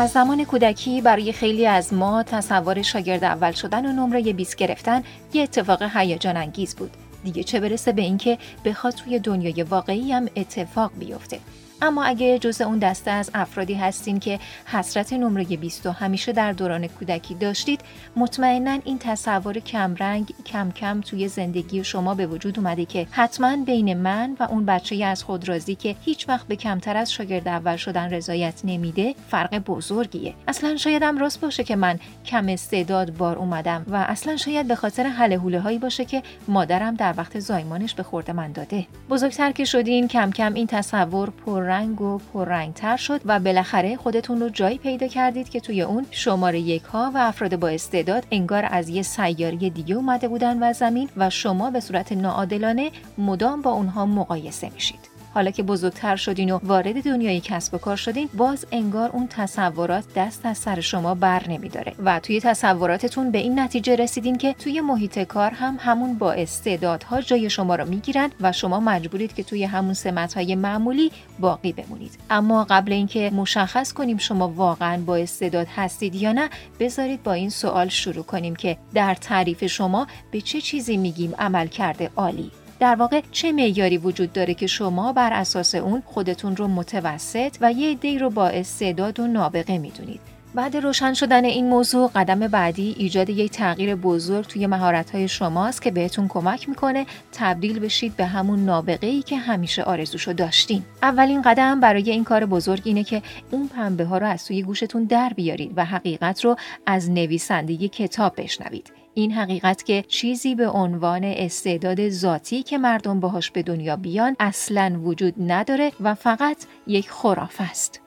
از زمان کودکی برای خیلی از ما تصور شاگرد اول شدن و نمره 20 گرفتن یه اتفاق هیجان انگیز بود. دیگه چه برسه به اینکه بخواد توی دنیای واقعی هم اتفاق بیفته. اما اگه جز اون دسته از افرادی هستین که حسرت نمره 20 همیشه در دوران کودکی داشتید مطمئنا این تصور کمرنگ کم کم توی زندگی شما به وجود اومده که حتما بین من و اون بچه از خود راضی که هیچ وقت به کمتر از شاگرد اول شدن رضایت نمیده فرق بزرگیه. اصلا شایدم راست باشه که من کم استعداد بار اومدم و اصلا شاید به خاطر حل هایی باشه که مادرم در وقت زایمانش به خورد من داده. بزرگتر که شدین کم کم این تصور پر رنگ و پررنگتر شد و بالاخره خودتون رو جایی پیدا کردید که توی اون شماره یک ها و افراد با استعداد انگار از یه سیاره دیگه اومده بودن و زمین و شما به صورت ناعادلانه مدام با اونها مقایسه میشید. حالا که بزرگتر شدین و وارد دنیای کسب و کار شدین باز انگار اون تصورات دست از سر شما بر نمیداره و توی تصوراتتون به این نتیجه رسیدین که توی محیط کار هم همون با استعدادها جای شما رو می‌گیرن و شما مجبورید که توی همون های معمولی باقی بمونید. اما قبل اینکه مشخص کنیم شما واقعا با استعداد هستید یا نه بذارید با این سوال شروع کنیم که در تعریف شما به چه چیزی میگیم عمل کرده عالی؟ در واقع چه معیاری وجود داره که شما بر اساس اون خودتون رو متوسط و یه عده‌ای رو با استعداد و نابغه می‌دونید بعد روشن شدن این موضوع قدم بعدی ایجاد یک تغییر بزرگ توی مهارت‌های شماست که بهتون کمک می‌کنه تبدیل بشید به همون نابغه ای که همیشه آرزوشو داشتین. اولین قدم برای این کار بزرگ اینه که اون پنبه ها رو از توی گوشتون در بیارید و حقیقت رو از نویسندگی کتاب بشنوید. این حقیقت که چیزی به عنوان استعداد ذاتی که مردم باهاش به دنیا بیان اصلا وجود نداره و فقط یک خرافه است.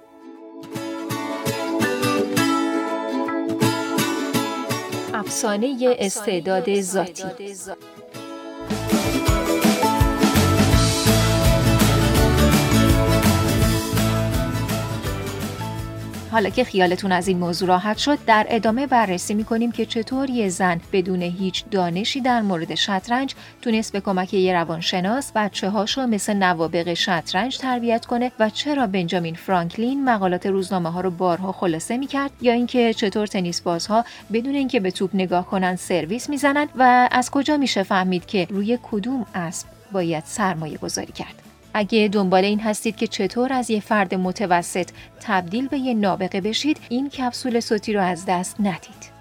افسانه استعداد ذاتی حالا که خیالتون از این موضوع راحت شد در ادامه بررسی می‌کنیم که چطور یه زن بدون هیچ دانشی در مورد شطرنج تونست به کمک یه روانشناس بچه هاشو مثل نوابق شطرنج تربیت کنه و چرا بنجامین فرانکلین مقالات روزنامه ها رو بارها خلاصه می‌کرد یا اینکه چطور تنیس بازها بدون اینکه به توپ نگاه کنن سرویس می‌زنن و از کجا میشه فهمید که روی کدوم اسب باید سرمایه گذاری کرد. اگه دنبال این هستید که چطور از یه فرد متوسط تبدیل به یه نابغه بشید این کپسول صوتی رو از دست ندید.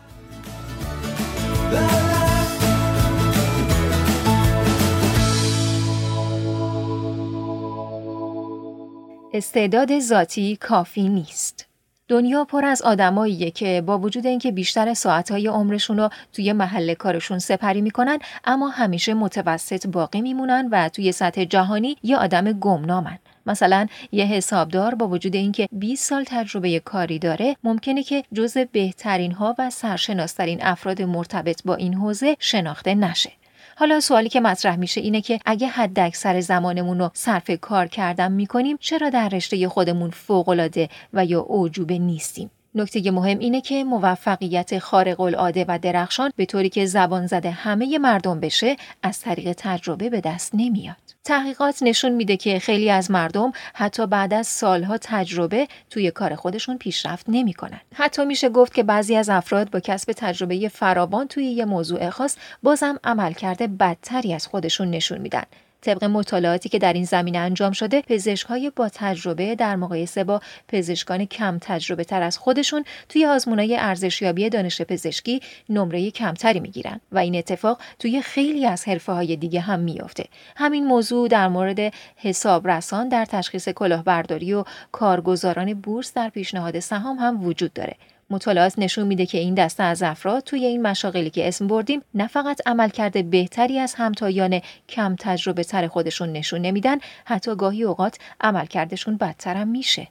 استعداد ذاتی کافی نیست. دنیا پر از آدماییه که با وجود اینکه بیشتر ساعتهای عمرشون رو توی محل کارشون سپری می‌کنن اما همیشه متوسط باقی میمونن و توی سطح جهانی یه آدم گمنامن. مثلا یه حسابدار با وجود اینکه 20 سال تجربه کاری داره ممکنه که جزء بهترین ها و سرشناسترین افراد مرتبط با این حوزه شناخته نشه. حالا سوالی که مطرح میشه اینه که اگه حد اکثر زمانمون رو صرف کار کردن می‌کنیم چرا در رشته خودمون فوقالعاده و یا اوجوبه نیستیم نکته مهم اینه که موفقیت خارق العاده و درخشان به طوری که زبان زده همه مردم بشه از طریق تجربه به دست نمیاد. تحقیقات نشون میده که خیلی از مردم حتی بعد از سالها تجربه توی کار خودشون پیشرفت نمی‌کنن. حتی میشه گفت که بعضی از افراد با کسب تجربه فراوان توی یه موضوع خاص بازم عملکرد بدتری از خودشون نشون میدن. طبق مطالعاتی که در این زمینه انجام شده پزشک های با تجربه در مقایسه با پزشکان کم تجربه تر از خودشون توی آزمونای ارزشیابی دانش پزشکی نمره کمتری می‌گیرن و این اتفاق توی خیلی از حرفه های دیگه هم میافته. همین موضوع در مورد حساب رسان در تشخیص کلاهبرداری و کارگزاران بورس در پیشنهاد سهام هم وجود داره. مطالعات نشون میده که این دسته از افراد توی این مشاغلی که اسم بردیم نه فقط عملکرد بهتری از همتایان کم تجربه تر خودشون نشون نمیدن حتی گاهی اوقات عملکردشون بدترم میشه.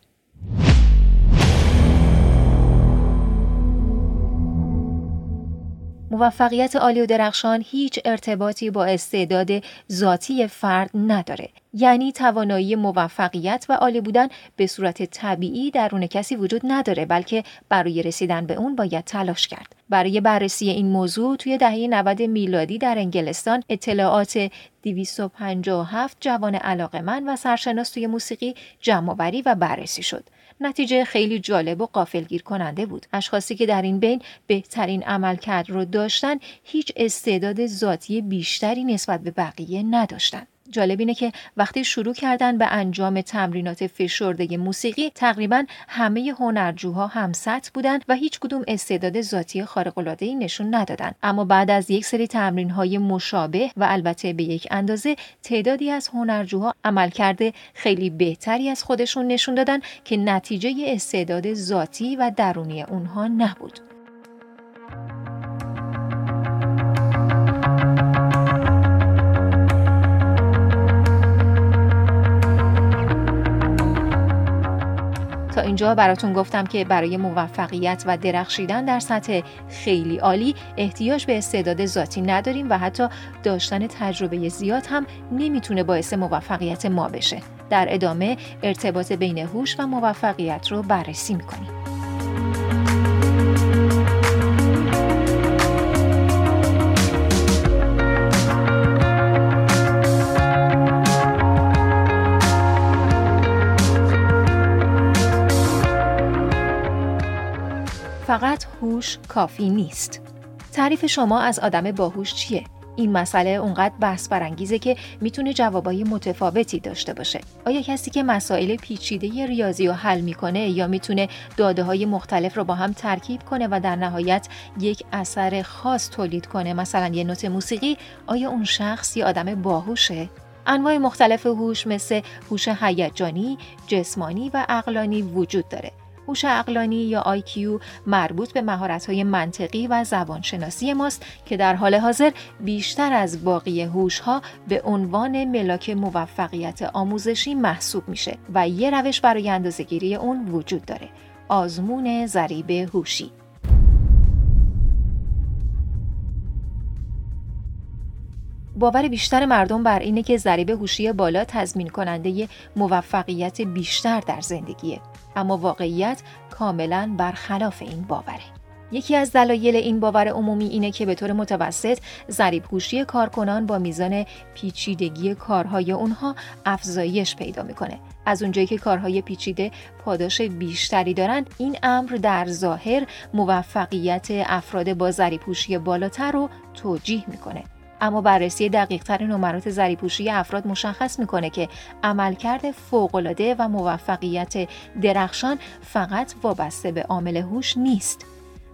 موفقیت عالی و درخشان هیچ ارتباطی با استعداد ذاتی فرد نداره. یعنی توانایی موفقیت و عالی بودن به صورت طبیعی درون کسی وجود نداره بلکه برای رسیدن به اون باید تلاش کرد. برای بررسی این موضوع توی دهه 90 میلادی در انگلستان اطلاعات 257 جوان علاقمند و سرشناس توی موسیقی جمع و بررسی شد. نتیجه خیلی جالب و قافلگیر کننده بود. اشخاصی که در این بین بهترین عملکرد رو داشتن هیچ استعداد ذاتی بیشتری نسبت به بقیه نداشتند. جالب اینه که وقتی شروع کردن به انجام تمرینات فشرده موسیقی تقریبا همه هنرجوها هم سطح بودند و هیچ کدوم استعداد ذاتی خارق العاده نشون ندادن. اما بعد از یک سری تمرین های مشابه و البته به یک اندازه تعدادی از هنرجوها عملکرد خیلی بهتری از خودشون نشون دادن که نتیجه استعداد ذاتی و درونی اونها نبود. اینجا براتون گفتم که برای موفقیت و درخشیدن در سطح خیلی عالی احتیاج به استعداد ذاتی نداریم و حتی داشتن تجربه زیاد هم نمی‌تونه باعث موفقیت ما بشه. در ادامه ارتباط بین هوش و موفقیت رو بررسی می‌کنیم. فقط هوش کافی نیست. تعریف شما از آدم باهوش چیه؟ این مسئله اونقدر بحث برانگیزه که می‌تونه جوابای متفاوتی داشته باشه. آیا کسی که مسائل پیچیده ریاضی رو حل می‌کنه یا می‌تونه داده های مختلف رو با هم ترکیب کنه و در نهایت یک اثر خاص تولید کنه مثلا یه نوت موسیقی آیا اون شخص یه آدم باهوشه؟ انواع مختلف هوش مثل هوش هیجانی، جسمانی و عقلانی وجود داره. هوش عقلانی یا IQ مربوط به مهارت‌های منطقی و زبانشناسی ماست که در حال حاضر بیشتر از باقی هوش‌ها به عنوان ملاک موفقیت آموزشی محسوب میشه و یه روش برای اندازه‌گیری اون وجود داره. آزمون ضریب هوشی باور بیشتر مردم بر اینه که ضریب هوشی بالا تضمین کننده موفقیت بیشتر در زندگیه. اما واقعیت کاملا برخلاف این باوره. یکی از دلایل این باور عمومی اینه که به طور متوسط ضریب هوشی کارکنان با میزان پیچیدگی کارهای اونها افزایش پیدا می‌کنه. از اونجایی که کارهای پیچیده پاداش بیشتری دارند این امر در ظاهر موفقیت افراد با ضریب هوشی بالاتر رو توجیه می‌کنه. اما بررسی دقیقتر نمرات ذریپوشی افراد مشخص می‌کنه که عملکرد فوقالعاده و موفقیت درخشان فقط وابسته به عامل هوش نیست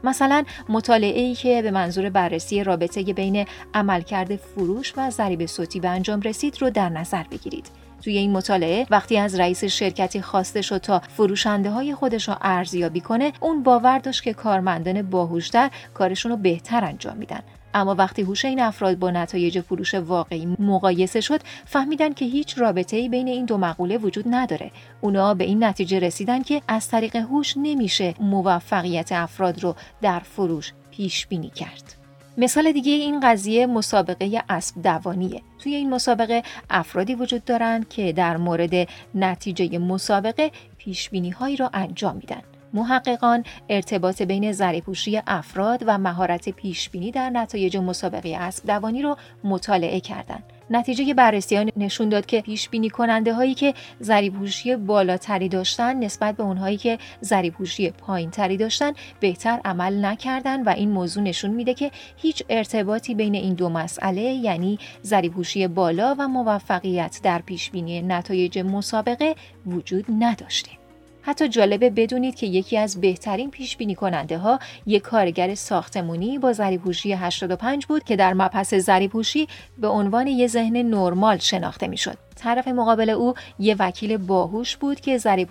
مثلا مطالعه ای که به منظور بررسی رابطه بین عملکرد فروش و ضریب صوتی به انجام رسید رو در نظر بگیرید. توی این مطالعه وقتی از رئیس شرکتی خواسته شد تا فروشنده های خودش رو ارزیابی کنه اون باور داشت که کارمندان باهوشتر کارشون رو بهتر انجام میدن اما وقتی هوش این افراد با نتایج فروش واقعی مقایسه شد فهمیدن که هیچ رابطه ای بین این دو مقوله وجود نداره اونا به این نتیجه رسیدن که از طریق هوش نمیشه موفقیت افراد رو در فروش پیش بینی کرد مثال دیگه این قضیه مسابقه اسب دوانیه. توی این مسابقه افرادی وجود دارند که در مورد نتیجه مسابقه پیش بینی هایی را انجام میدن. محققان ارتباط بین ذریپوشی افراد و مهارت پیشبینی در نتایج مسابقه اسب دوانی رو مطالعه کردند. نتیجه بررسیان نشون داد که پیش بینی کننده هایی که ذریبوشی بالاتری داشتن نسبت به اونهایی که ذریبوشی پایین تری داشتن بهتر عمل نکردن و این موضوع نشون میده که هیچ ارتباطی بین این دو مسئله یعنی ذریبوشی بالا و موفقیت در پیش بینی نتایج مسابقه وجود نداشته. حتی جالبه بدونید که یکی از بهترین پیش بینی کننده ها یک کارگر ساختمونی با ذریب‌هوشی 85 بود که در مبحث ذریب‌هوشی به عنوان یه ذهن نرمال شناخته می‌شد. طرف مقابل او یه وکیل باهوش بود که ذریب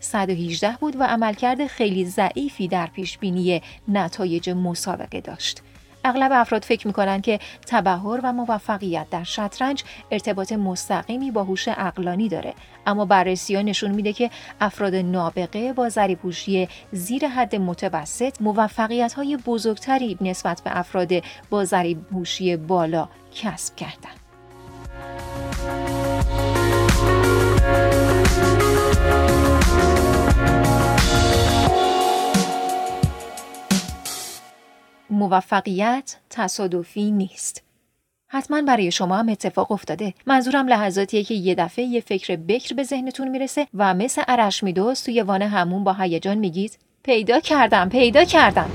118 بود و عملکرد خیلی ضعیفی در پیش بینی نتایج مسابقه داشت. اغلب افراد فکر می‌کنن که تبهر و موفقیت در شطرنج ارتباط مستقیمی با هوش عقلانی داره اما بررسی ها نشون میده که افراد نابغه با ذریبوشی زیر حد متوسط موفقیت های بزرگتری نسبت به افراد با ذریبوشی بالا کسب کردند. موفقیت تصادفی نیست. حتما برای شما هم اتفاق افتاده. منظورم لحظاتیه که یه دفعه یه فکر بکر به ذهنتون می‌رسه و مثل عرش میدوز توی وان همون با هیجان میگید پیدا کردم پیدا کردم.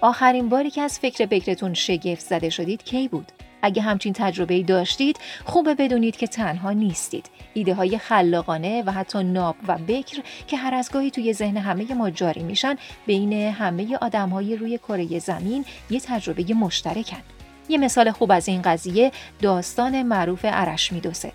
آخرین باری که از فکر بکرتون شگفت زده شدید کی بود؟ اگه همچین تجربه داشتید خوبه بدونید که تنها نیستید. ایده های خلاقانه و حتی ناب و بکر که هر از گاهی توی ذهن همه ما جاری میشن بین همه آدم های روی کره زمین یه تجربه مشترکن. یه مثال خوب از این قضیه داستان معروف ارشمیدسه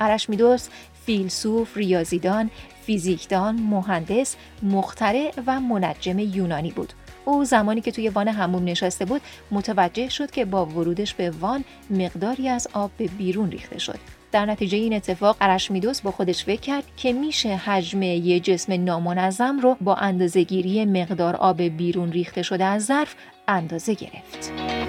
ارشمیدس فیلسوف، ریاضیدان، فیزیکدان، مهندس، مخترع و منجم یونانی بود. او زمانی که توی وان هموم نشسته بود متوجه شد که با ورودش به وان مقداری از آب به بیرون ریخته شد در نتیجه این اتفاق ارشمیدس با خودش فکر کرد که میشه حجم یه جسم نامنظم رو با اندازهگیری مقدار آب بیرون ریخته شده از ظرف اندازه گرفت.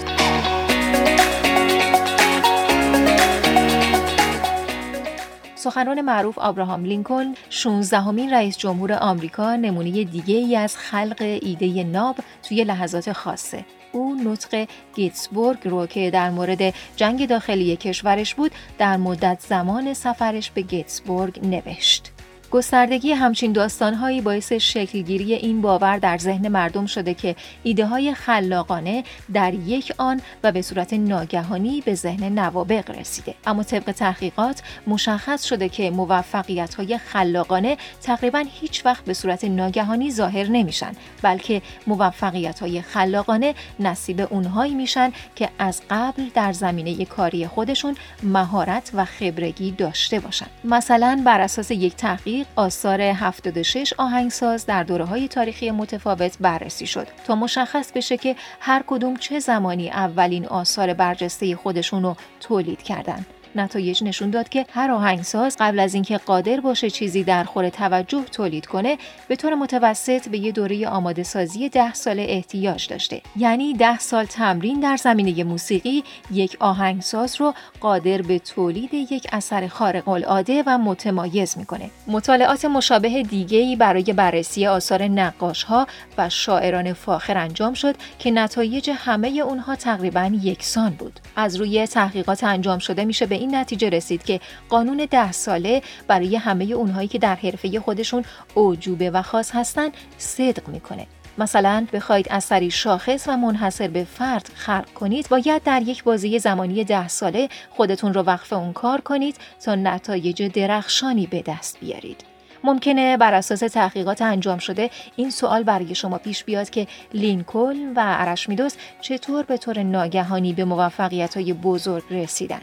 سخنران معروف آبراهام لینکلن 16 همین رئیس جمهور آمریکا نمونه دیگه ای از خلق ایده ناب توی لحظات خاصه. او نطق گیتسبورگ رو که در مورد جنگ داخلی کشورش بود در مدت زمان سفرش به گیتسبورگ نوشت. گستردگی همچین داستانهایی باعث شکلگیری این باور در ذهن مردم شده که ایده های خلاقانه در یک آن و به صورت ناگهانی به ذهن نوابق رسیده. اما طبق تحقیقات مشخص شده که موفقیت های خلاقانه تقریبا هیچ وقت به صورت ناگهانی ظاهر نمیشن بلکه موفقیت های خلاقانه نصیب اونهایی میشن که از قبل در زمینه کاری خودشون مهارت و خبرگی داشته باشن. مثلا بر اساس یک تحقیق آثار 76 آهنگساز در دوره های تاریخی متفاوت بررسی شد تا مشخص بشه که هر کدوم چه زمانی اولین آثار برجسته خودشون رو تولید کردند. نتایج نشون داد که هر آهنگساز قبل از اینکه قادر باشه چیزی در خور توجه تولید کنه به طور متوسط به یه دوره آماده سازی ده ساله احتیاج داشته. یعنی ده سال تمرین در زمینه موسیقی یک آهنگساز رو قادر به تولید یک اثر خارق العاده و متمایز می‌کنه. مطالعات مشابه دیگه برای بررسی آثار نقاش ها و شاعران فاخر انجام شد که نتایج همه اونها تقریبا یکسان بود. از روی تحقیقات انجام شده میشه به این نتیجه رسید که قانون ده ساله برای همه اونهایی که در حرفه خودشون اوجوبه و خاص هستن صدق می‌کنه. مثلا بخواید اثری شاخص و منحصر به فرد خلق کنید باید در یک بازی زمانی ده ساله خودتون رو وقف اون کار کنید تا نتایج درخشانی به دست بیارید. ممکنه بر اساس تحقیقات انجام شده این سوال برای شما پیش بیاد که لینکلن و ارشمیدس چطور به طور ناگهانی به موفقیت های بزرگ رسیدن.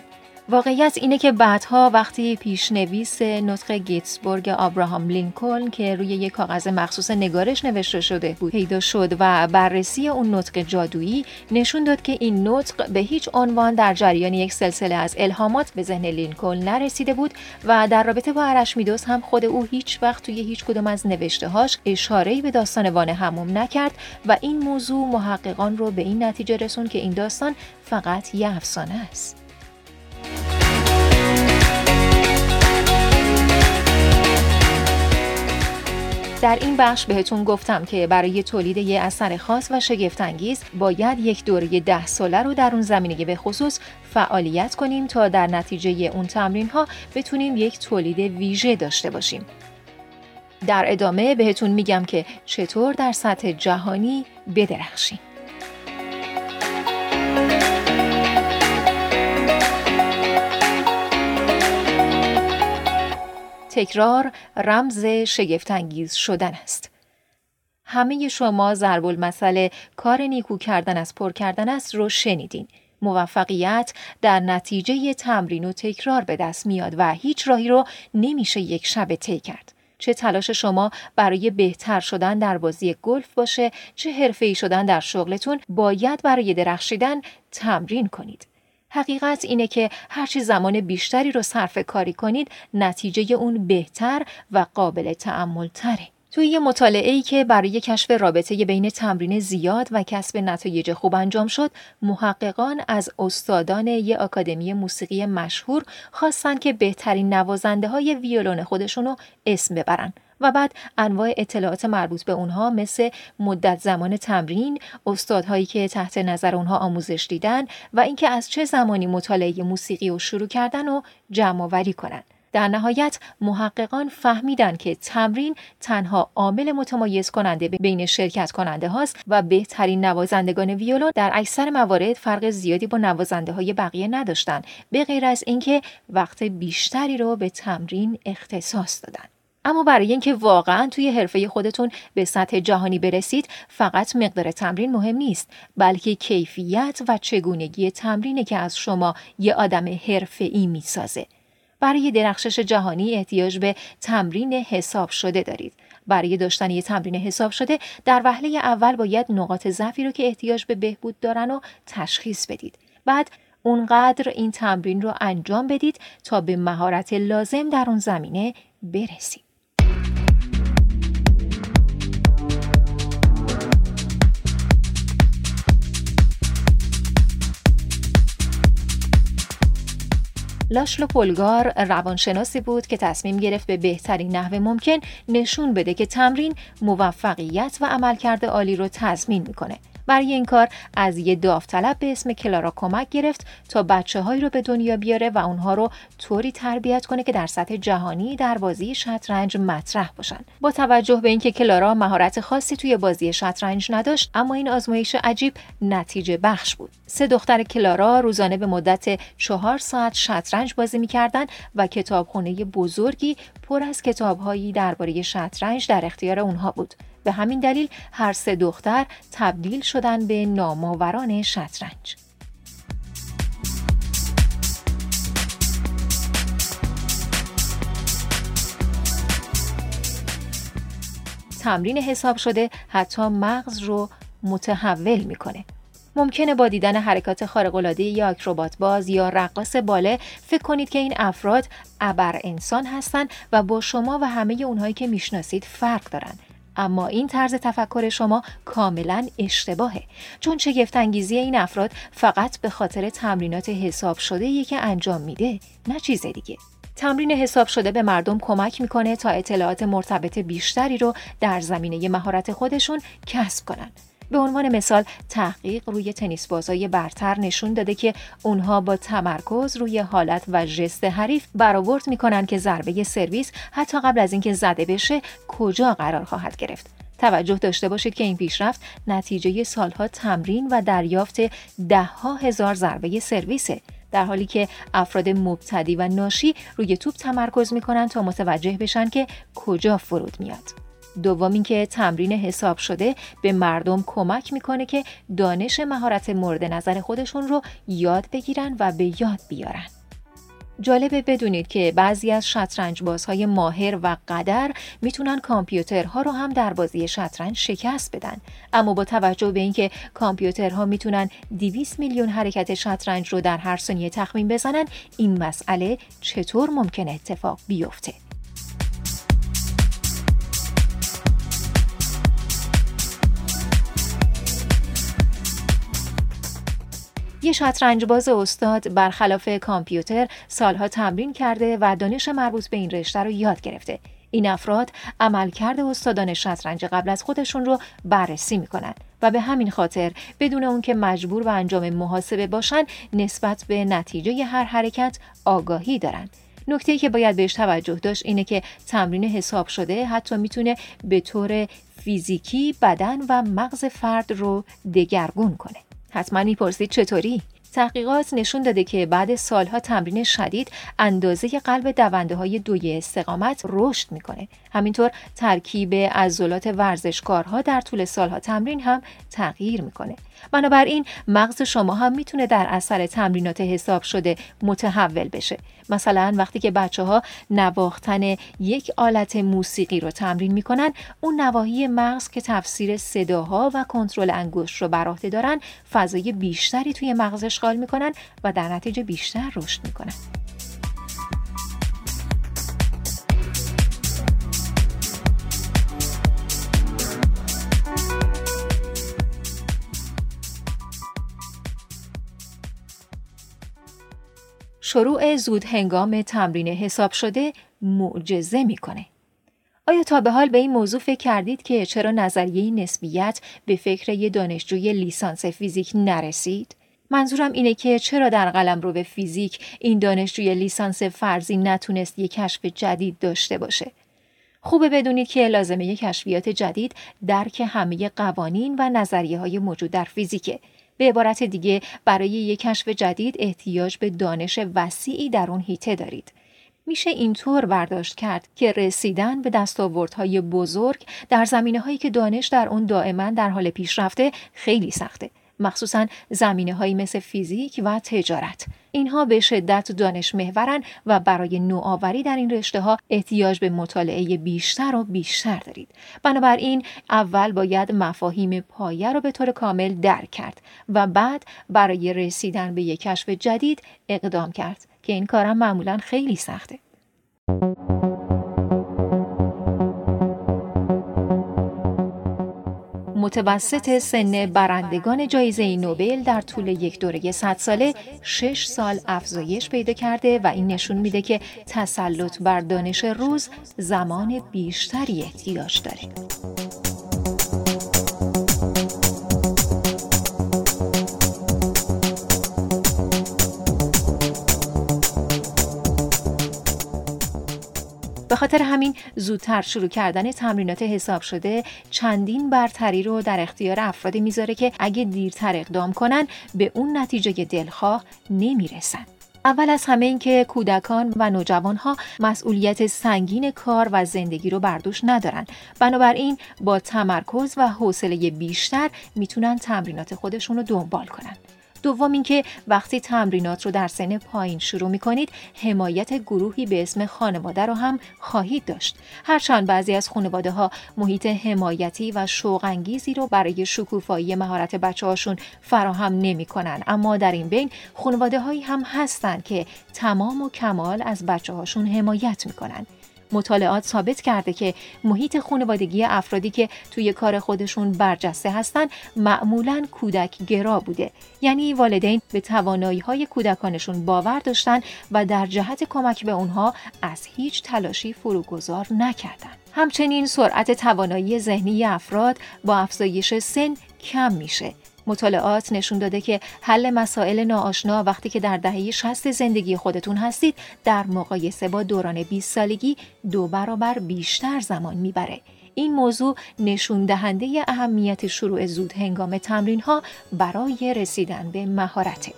واقعیت اینه که بعدها وقتی پیشنویس نطق گیتسبورگ آبراهام لینکلن که روی یک کاغذ مخصوص نگارش نوشته شده بود پیدا شد و بررسی اون نطق جادویی نشون داد که این نطق به هیچ عنوان در جریان یک سلسله از الهامات به ذهن لینکلن نرسیده بود و در رابطه با ارشمیدس هم خود او هیچ وقت توی هیچ کدوم از نوشته هاش اشاره‌ای به داستان وان هموم نکرد و این موضوع محققان رو به این نتیجه رسون که این داستان فقط یه افسانه است. در این بخش بهتون گفتم که برای تولید یه اثر خاص و شگفتانگیز باید یک دوره ده ساله رو در اون زمینه به خصوص فعالیت کنیم تا در نتیجه اون تمرین ها بتونیم یک تولید ویژه داشته باشیم. در ادامه بهتون میگم که چطور در سطح جهانی بدرخشیم. تکرار رمز شگفتانگیز شدن است. همه شما ضرب المثل کار نیکو کردن از پر کردن است رو شنیدین. موفقیت در نتیجه تمرین و تکرار به دست میاد و هیچ راهی رو نمیشه یک شب طی کرد. چه تلاش شما برای بهتر شدن در بازی گلف باشه چه حرفه‌ای شدن در شغلتون باید برای درخشیدن تمرین کنید. حقیقت اینه که هرچی زمان بیشتری رو صرف کاری کنید نتیجه اون بهتر و قابل تعمل تره. توی یه مطالعه ای که برای کشف رابطه بین تمرین زیاد و کسب نتایج خوب انجام شد، محققان از استادان یه آکادمی موسیقی مشهور خواستن که بهترین نوازنده های ویولون خودشونو اسم ببرن و بعد انواع اطلاعات مربوط به اونها مثل مدت زمان تمرین، استادهایی که تحت نظر اونها آموزش دیدن و اینکه از چه زمانی مطالعه موسیقی رو شروع کردن و جمع آوری کنن. در نهایت محققان فهمیدن که تمرین تنها عامل متمایز کننده بین شرکت کننده هاست و بهترین نوازندگان ویولون در اکثر موارد فرق زیادی با نوازنده های بقیه نداشتن به غیر از اینکه وقت بیشتری رو به تمرین اختصاص دادن. اما برای اینکه واقعا توی حرفه خودتون به سطح جهانی برسید فقط مقدار تمرین مهم نیست بلکه کیفیت و چگونگی تمرینه که از شما یه آدم حرفه‌ای می‌سازه برای درخشش جهانی احتیاج به تمرین حساب شده دارید. برای داشتن یه تمرین حساب شده در وهله اول باید نقاط ضعفی رو که احتیاج به بهبود دارن و تشخیص بدید. بعد اونقدر این تمرین رو انجام بدید تا به مهارت لازم در اون زمینه برسید. لاشلو پولگار روانشناسی بود که تصمیم گرفت به بهترین نحو ممکن نشون بده که تمرین موفقیت و عملکرد عالی رو تضمین می‌کنه. برای این کار از یه داوطلب به اسم کلارا کمک گرفت تا بچه هایی رو به دنیا بیاره و اونها رو طوری تربیت کنه که در سطح جهانی در بازی شطرنج مطرح باشن. با توجه به اینکه کلارا مهارت خاصی توی بازی شطرنج نداشت اما این آزمایش عجیب نتیجه بخش بود. سه دختر کلارا روزانه به مدت چهار ساعت شطرنج بازی می‌کردن و کتابخونه بزرگی پر از کتابهایی درباره شطرنج در اختیار اونها بود. به همین دلیل هر سه دختر تبدیل شدن به نامآوران شطرنج. تمرین حساب شده حتی مغز رو متحول می‌کنه. ممکنه با دیدن حرکات خارق‌العاده یا اکروبات باز یا رقاص باله فکر کنید که این افراد ابر انسان هستند و با شما و همه اونهایی که می‌شناسید فرق دارن اما این طرز تفکر شما کاملا اشتباهه. چون شگفت انگیزی این افراد فقط به خاطر تمرینات حساب شده که انجام میده نه چیز دیگه. تمرین حساب شده به مردم کمک می‌کنه تا اطلاعات مرتبط بیشتری رو در زمینه مهارت خودشون کسب کنن. به عنوان مثال تحقیق روی تنیس بازای برتر نشون داده که اونها با تمرکز روی حالت و ژست حریف برآورد می‌کنن که ضربه سرویس حتی قبل از اینکه زده بشه کجا قرار خواهد گرفت. توجه داشته باشید که این پیشرفت نتیجه سالها تمرین و دریافت دهها هزار ضربه سرویسه در حالی که افراد مبتدی و ناشی روی توپ تمرکز می‌کنن تا متوجه بشن که کجا فرود میاد. دوم اینکه تمرین حساب شده به مردم کمک می‌کنه که دانش مهارت مورد نظر خودشون رو یاد بگیرن و به یاد بیارن. جالبه بدونید که بعضی از شطرنج بازهای ماهر و قدر می‌تونن کامپیوترها رو هم در بازی شطرنج شکست بدن اما با توجه به اینکه کامپیوترها می‌تونن 200 میلیون حرکت شطرنج رو در هر ثانیه تخمین بزنن این مسئله چطور ممکن اتفاق بیفته یه شطرنج باز استاد برخلاف کامپیوتر سالها تمرین کرده و دانش مربوط به این رشته رو یاد گرفته. این افراد عملکرد استادان شطرنج قبل از خودشون رو بررسی می‌کنن و به همین خاطر بدون اون که مجبور به انجام محاسبه باشن نسبت به نتیجه هر حرکت آگاهی دارن. نکته که باید بهش توجه داشت اینه که تمرین حساب شده حتی می‌تونه به طور فیزیکی بدن و مغز فرد رو دگرگون کنه. حتما می‌پرسید چطوری؟ تحقیقات نشون داده که بعد سالها تمرین شدید اندازه قلب دونده های دوی استقامت رشد می‌کنه. همینطور ترکیب عضلات ورزشکارها در طول سالها تمرین هم تغییر می‌کنه. بنابراین مغز شما هم می‌تونه در اثر تمرینات حساب شده متحول بشه. مثلا وقتی که بچه ها نواختن یک آلت موسیقی رو تمرین می‌کنن اون نواحی مغز که تفسیر صداها و کنترل انگشت رو بر دارن فضای بیشتری توی مغز اشغال می‌کنن و در نتیجه بیشتر رشد می‌کنن. شروع زود هنگام تمرین حساب شده معجزه می‌کنه. آیا تا به حال به این موضوع فکر کردید که چرا نظریه نسبیت به فکر یه دانشجوی لیسانس فیزیک نرسید؟ منظورم اینه که چرا در قلم رو به فیزیک این دانشجوی لیسانس فرضی نتونست یک کشف جدید داشته باشه؟ خوبه بدونید که لازمه کشفیات جدید درک همه قوانین و نظریه های موجود در فیزیکه. به عبارت دیگه برای یک کشف جدید احتیاج به دانش وسیعی در اون هیته دارید. میشه اینطور برداشت کرد که رسیدن به دستاوردهای بزرگ در زمینه هایی که دانش در اون دائما در حال پیشرفته خیلی سخته. مخصوصا زمینه هایی مثل فیزیک و تجارت. اینها به شدت دانش محورن و برای نوآوری در این رشته ها احتیاج به مطالعه بیشتر و بیشتر دارید. بنابراین اول باید مفاهیم پایه رو به طور کامل درک کرد و بعد برای رسیدن به یک کشف جدید اقدام کرد که این کارم معمولا خیلی سخته. متوسط سن برندگان جایزه نوبل در طول یک دوره 100 ساله 6 سال افزایش پیدا کرده و این نشون میده که تسلط بر دانش روز زمان بیشتری احتیاج داره. به خاطر همین زودتر شروع کردن تمرینات حساب شده چندین برتری رو در اختیار افرادی می‌ذاره که اگه دیرتر اقدام کنن به اون نتیجه دلخواه نمی‌رسن. اول از همه این که کودکان و نوجوانها مسئولیت سنگین کار و زندگی رو بردوش ندارن بنابراین با تمرکز و حوصله بیشتر می‌تونن تمرینات خودشون رو دنبال کنن دوم اینکه وقتی تمرینات رو در سن پایین شروع می کنید حمایت گروهی به اسم خانواده رو هم خواهید داشت هرچند بعضی از خانواده ها محیط حمایتی و شوق انگیزی رو برای شکوفایی مهارت بچه هاشون فراهم نمی کنن. اما در این بین خانواده هایی هم هستند که تمام و کمال از بچه هاشون حمایت می کنن. مطالعات ثابت کرده که محیط خانوادگی افرادی که توی کار خودشون برجسته هستن معمولا کودک گرا بوده. یعنی والدین به توانایی های کودکانشون باور داشتن و در جهت کمک به اونها از هیچ تلاشی فروگذار نکردن. همچنین سرعت توانایی ذهنی افراد با افزایش سن کم میشه. مطالعات نشون داده که حل مسائل ناآشنا وقتی که در دهه 60 زندگی خودتون هستید در مقایسه با دوران 20 سالگی دو برابر بیشتر زمان می‌بره. این موضوع نشون دهنده اهمیت شروع زود هنگام تمرین ها برای رسیدن به مهارت.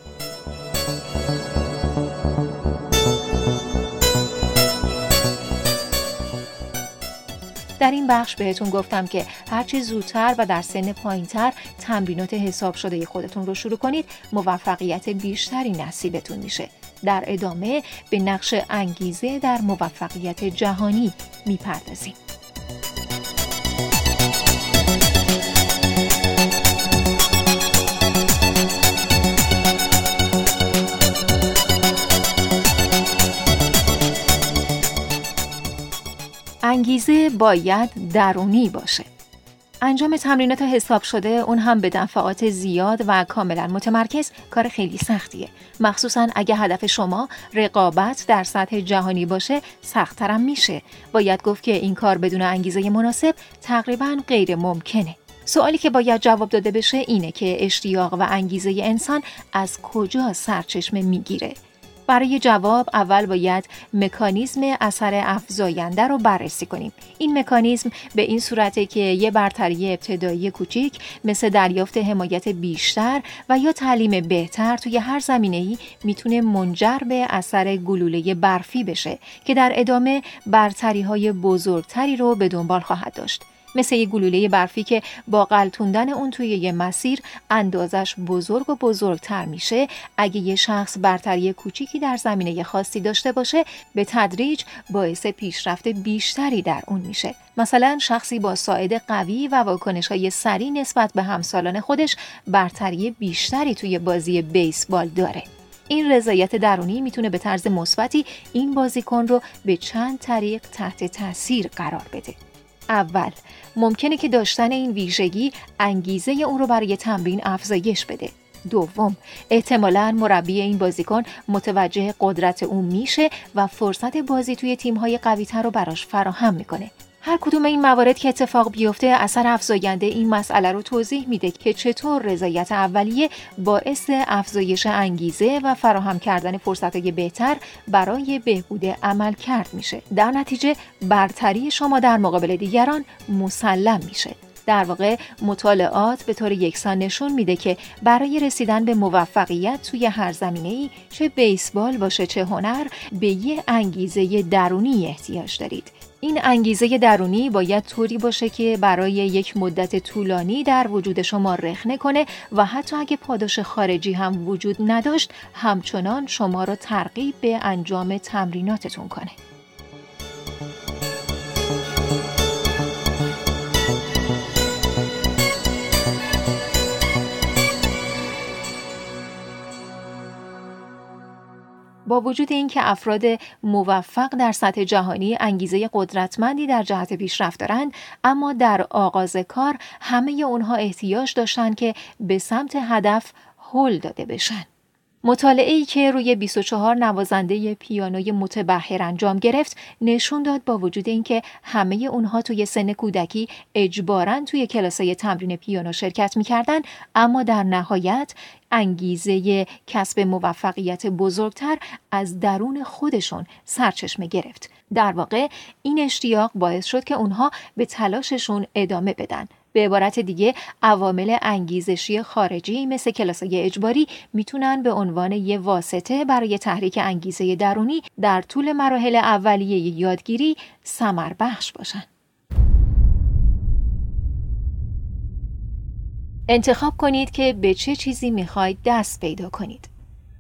در این بخش بهتون گفتم که هرچی زودتر و در سن پایینتر تمرینات حساب شده خودتون رو شروع کنید موفقیت بیشتری نصیبتون میشه. در ادامه به نقش انگیزه در موفقیت جهانی می‌پردازیم. انگیزه باید درونی باشه. انجام تمرینات حساب شده اون هم به دفعات زیاد و کاملا متمرکز کار خیلی سختیه. مخصوصا اگه هدف شما رقابت در سطح جهانی باشه سختترم میشه. باید گفت که این کار بدون انگیزه مناسب تقریبا غیر ممکنه. سوالی که باید جواب داده بشه اینه که اشتیاق و انگیزه انسان از کجا سرچشمه می‌گیره؟ برای جواب اول باید مکانیزم اثر افزاینده رو بررسی کنیم. این مکانیزم به این صورته که یه برتری ابتدایی کوچیک مثل دریافت حمایت بیشتر و یا تعلیم بهتر توی هر زمینه ای می‌تونه منجر به اثر گلوله برفی بشه که در ادامه برتری های بزرگتری رو به دنبال خواهد داشت. مثل یه گلوله برفی که با قلتوندن اون توی یه مسیر اندازش بزرگ و بزرگتر میشه. اگه یه شخص برتری کوچیکی در زمینه خاصی داشته باشه به تدریج باعث پیشرفت بیشتری در اون میشه. مثلا شخصی با ساعد قوی و واکنش های سریع نسبت به همسالان خودش برتری بیشتری توی بازی بیسبال داره. این رضایت درونی می‌تونه به طرز مثبتی این بازیکن رو به چند طریق تحت تاثیر قرار بده. اول. ممکنه که داشتن این ویژگی انگیزه اون رو برای تمرین افزایش بده. دوم احتمالا مربی این بازیکن متوجه قدرت او میشه و فرصت بازی توی تیم‌های قوی‌تر رو براش فراهم می‌کنه. هر کدوم این موارد که اتفاق بیفته اثر افزاینده این مسئله رو توضیح میده که چطور رضایت اولیه باعث افزایش انگیزه و فراهم کردن فرصتهای بهتر برای بهبود عمل کرد میشه. در نتیجه برتری شما در مقابل دیگران مسلم میشه. در واقع مطالعات به طور یکسان نشون میده که برای رسیدن به موفقیت توی هر زمینه ای چه بیسبال باشه چه هنر به یه انگیزه درونی احتیاج دارید. این انگیزه درونی باید طوری باشه که برای یک مدت طولانی در وجود شما رخنه کنه و حتی اگه پاداش خارجی هم وجود نداشت همچنان شما را ترغیب به انجام تمریناتتون کنه. با وجود اینکه افراد موفق در سطح جهانی انگیزه قدرتمندی در جهت پیشرفت دارند اما در آغاز کار همه اونها احتیاج داشتند که به سمت هدف هل داده بشن. مطالعه ای که روی 24 نوازنده پیانوی متبهر انجام گرفت نشون داد با وجود اینکه همه اونها توی سن کودکی اجبارا توی کلاسای تمرین پیانو شرکت می‌کردن اما در نهایت انگیزه کسب موفقیت بزرگتر از درون خودشون سرچشمه گرفت. در واقع این اشتیاق باعث شد که اونها به تلاششون ادامه بدن. به عبارت دیگه عوامل انگیزشی خارجی مثل کلاسای اجباری می‌تونن به عنوان یه واسطه برای تحریک انگیزه درونی در طول مراحل اولیه یادگیری سمر بخش باشن. انتخاب کنید که به چه چیزی می‌خواید دست پیدا کنید.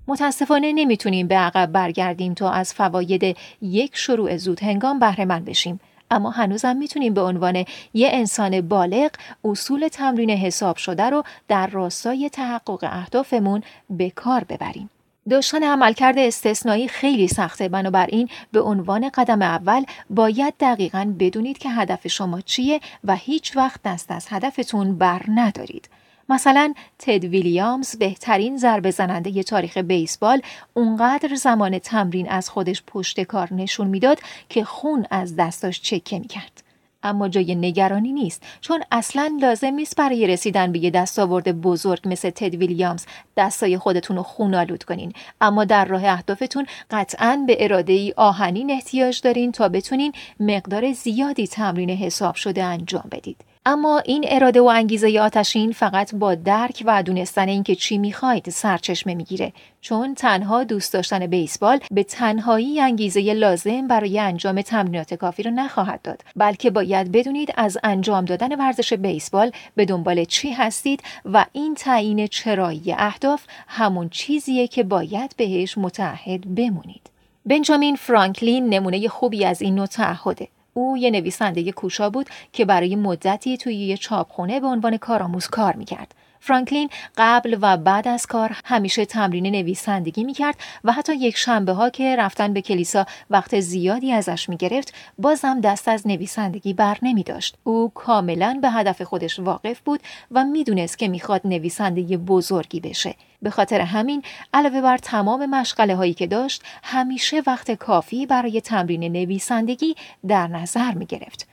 متاسفانه نمی‌تونیم به عقب برگردیم تا از فواید یک شروع زود هنگام بهره بشیم اما هنوزم می‌تونیم به عنوان یه انسان بالغ اصول تمرین حساب شده رو در راستای تحقق اهدافمون به کار ببریم. داشتن عملکرد استثنایی خیلی سخته بنابراین به عنوان قدم اول باید دقیقا بدونید که هدف شما چیه و هیچ وقت دست از هدفتون بر ندارید. مثلا تد ویلیامز بهترین ضربه زننده تاریخ بیسبال اونقدر زمان تمرین از خودش پشت کار نشون می‌داد که خون از دستاش چکه می‌کرد. اما جای نگرانی نیست چون اصلا لازم نیست برای رسیدن به یه دستاورد بزرگ مثل تد ویلیامز دستای خودتون رو خون آلود کنین اما در راه اهدافتون قطعا به اراده ای آهنین احتیاج دارین تا بتونین مقدار زیادی تمرین حساب شده انجام بدید اما این اراده و انگیزه آتشین فقط با درک و دونستن اینکه چی می‌خواید سرچشمه می‌گیره. چون تنها دوست داشتن بیسبال به تنهایی انگیزه لازم برای انجام تمرینات کافی رو نخواهد داد بلکه باید بدونید از انجام دادن ورزش بیسبال به دنبال چی هستید و این تعیین چرایی اهداف همون چیزیه که باید بهش متعهد بمونید. بنجامین فرانکلین نمونه خوبی از این نوع تعهده. او یه نویسنده کوشا بود که برای مدتی توی یه چاپخونه به عنوان کارآموز کار می‌کرد. فرانکلین قبل و بعد از کار همیشه تمرین نویسندگی می‌کرد و حتی یک شنبه ها که رفتن به کلیسا وقت زیادی ازش می‌گرفت بازم دست از نویسندگی بر نمی داشت. او کاملا به هدف خودش واقف بود و می‌دونست که می‌خواد نویسنده بزرگی بشه. به خاطر همین علاوه بر تمام مشغله هایی که داشت همیشه وقت کافی برای تمرین نویسندگی در نظر می گرفت.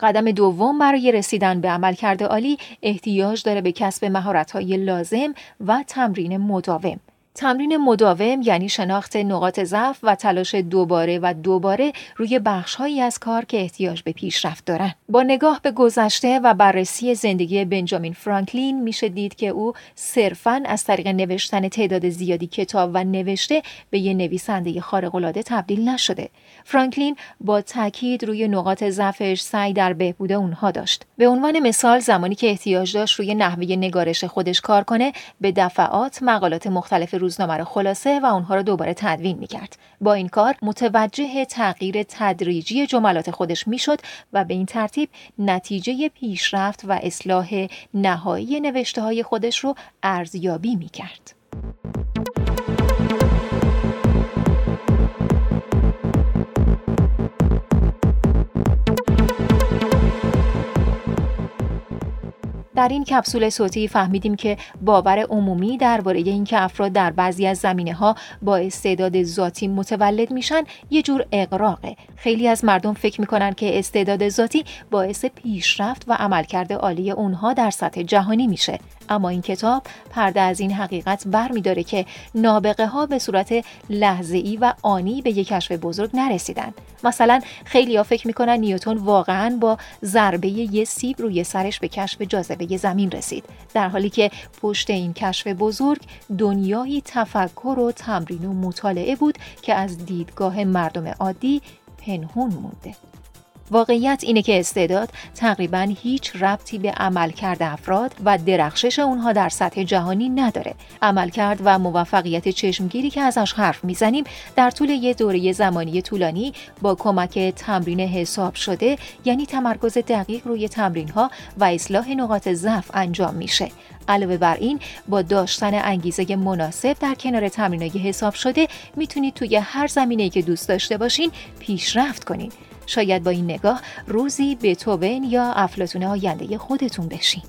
قدم دوم برای رسیدن به عملکرد عالی احتیاج داره به کسب مهارت‌های لازم و تمرین مداوم. تمرین مداوم یعنی شناخت نقاط ضعف و تلاش دوباره و دوباره روی بخشهایی از کار که احتیاج به پیشرفت دارن. با نگاه به گذشته و بررسی زندگی بنجامین فرانکلین میشه دید که او صرفاً از طریق نوشتن تعداد زیادی کتاب و نوشته به یه نویسنده خارق‌العاده تبدیل نشده. فرانکلین با تاکید روی نقاط ضعفش سعی در بهبود اونها داشت. به عنوان مثال زمانی که احتیاج داشت روی نحوه نگارش خودش کار کنه به دفعات مقالات مختلف روزنامه رو خلاصه و اونها رو دوباره تدوین می‌کرد. با این کار متوجه تغییر تدریجی جملات خودش می‌شد و به این ترتیب نتیجه پیشرفت و اصلاح نهایی نوشته های خودش رو ارزیابی می‌کرد. در این کپسول صوتی فهمیدیم که باور عمومی درباره اینکه افراد در بعضی از زمینه ها با استعداد ذاتی متولد میشن یه جور اقراقه خیلی از مردم فکر می‌کنن که استعداد ذاتی باعث پیشرفت و عملکرد عالی اونها در سطح جهانی میشه. اما این کتاب پرده از این حقیقت برمیداره که نابغه ها به صورت لحظه ای و آنی به یک کشف بزرگ نرسیدن. مثلا خیلی ها فکر می‌کنن نیوتون واقعا با ضربه یه سیب روی سرش به کشف جاذبه زمین رسید در حالی که پشت این کشف بزرگ دنیایی تفکر و تمرین و مطالعه بود که از دیدگاه مردم عادی پنهون مونده. واقعیت اینه که استعداد تقریبا هیچ ربطی به عملکرد افراد و درخشش اونها در سطح جهانی نداره. عملکرد و موفقیت چشمگیری که ازش حرف می‌زنیم در طول یه دوره زمانی طولانی با کمک تمرین حساب شده یعنی تمرکز دقیق روی تمرین ها و اصلاح نقاط ضعف انجام میشه. علاوه بر این با داشتن انگیزه مناسب در کنار تمرینای حساب شده می‌تونید توی هر زمینه‌ای که دوست داشته باشین پیشرفت کنین شاید با این نگاه روزی به توبن یا افلاتون آینده خودتون بشین.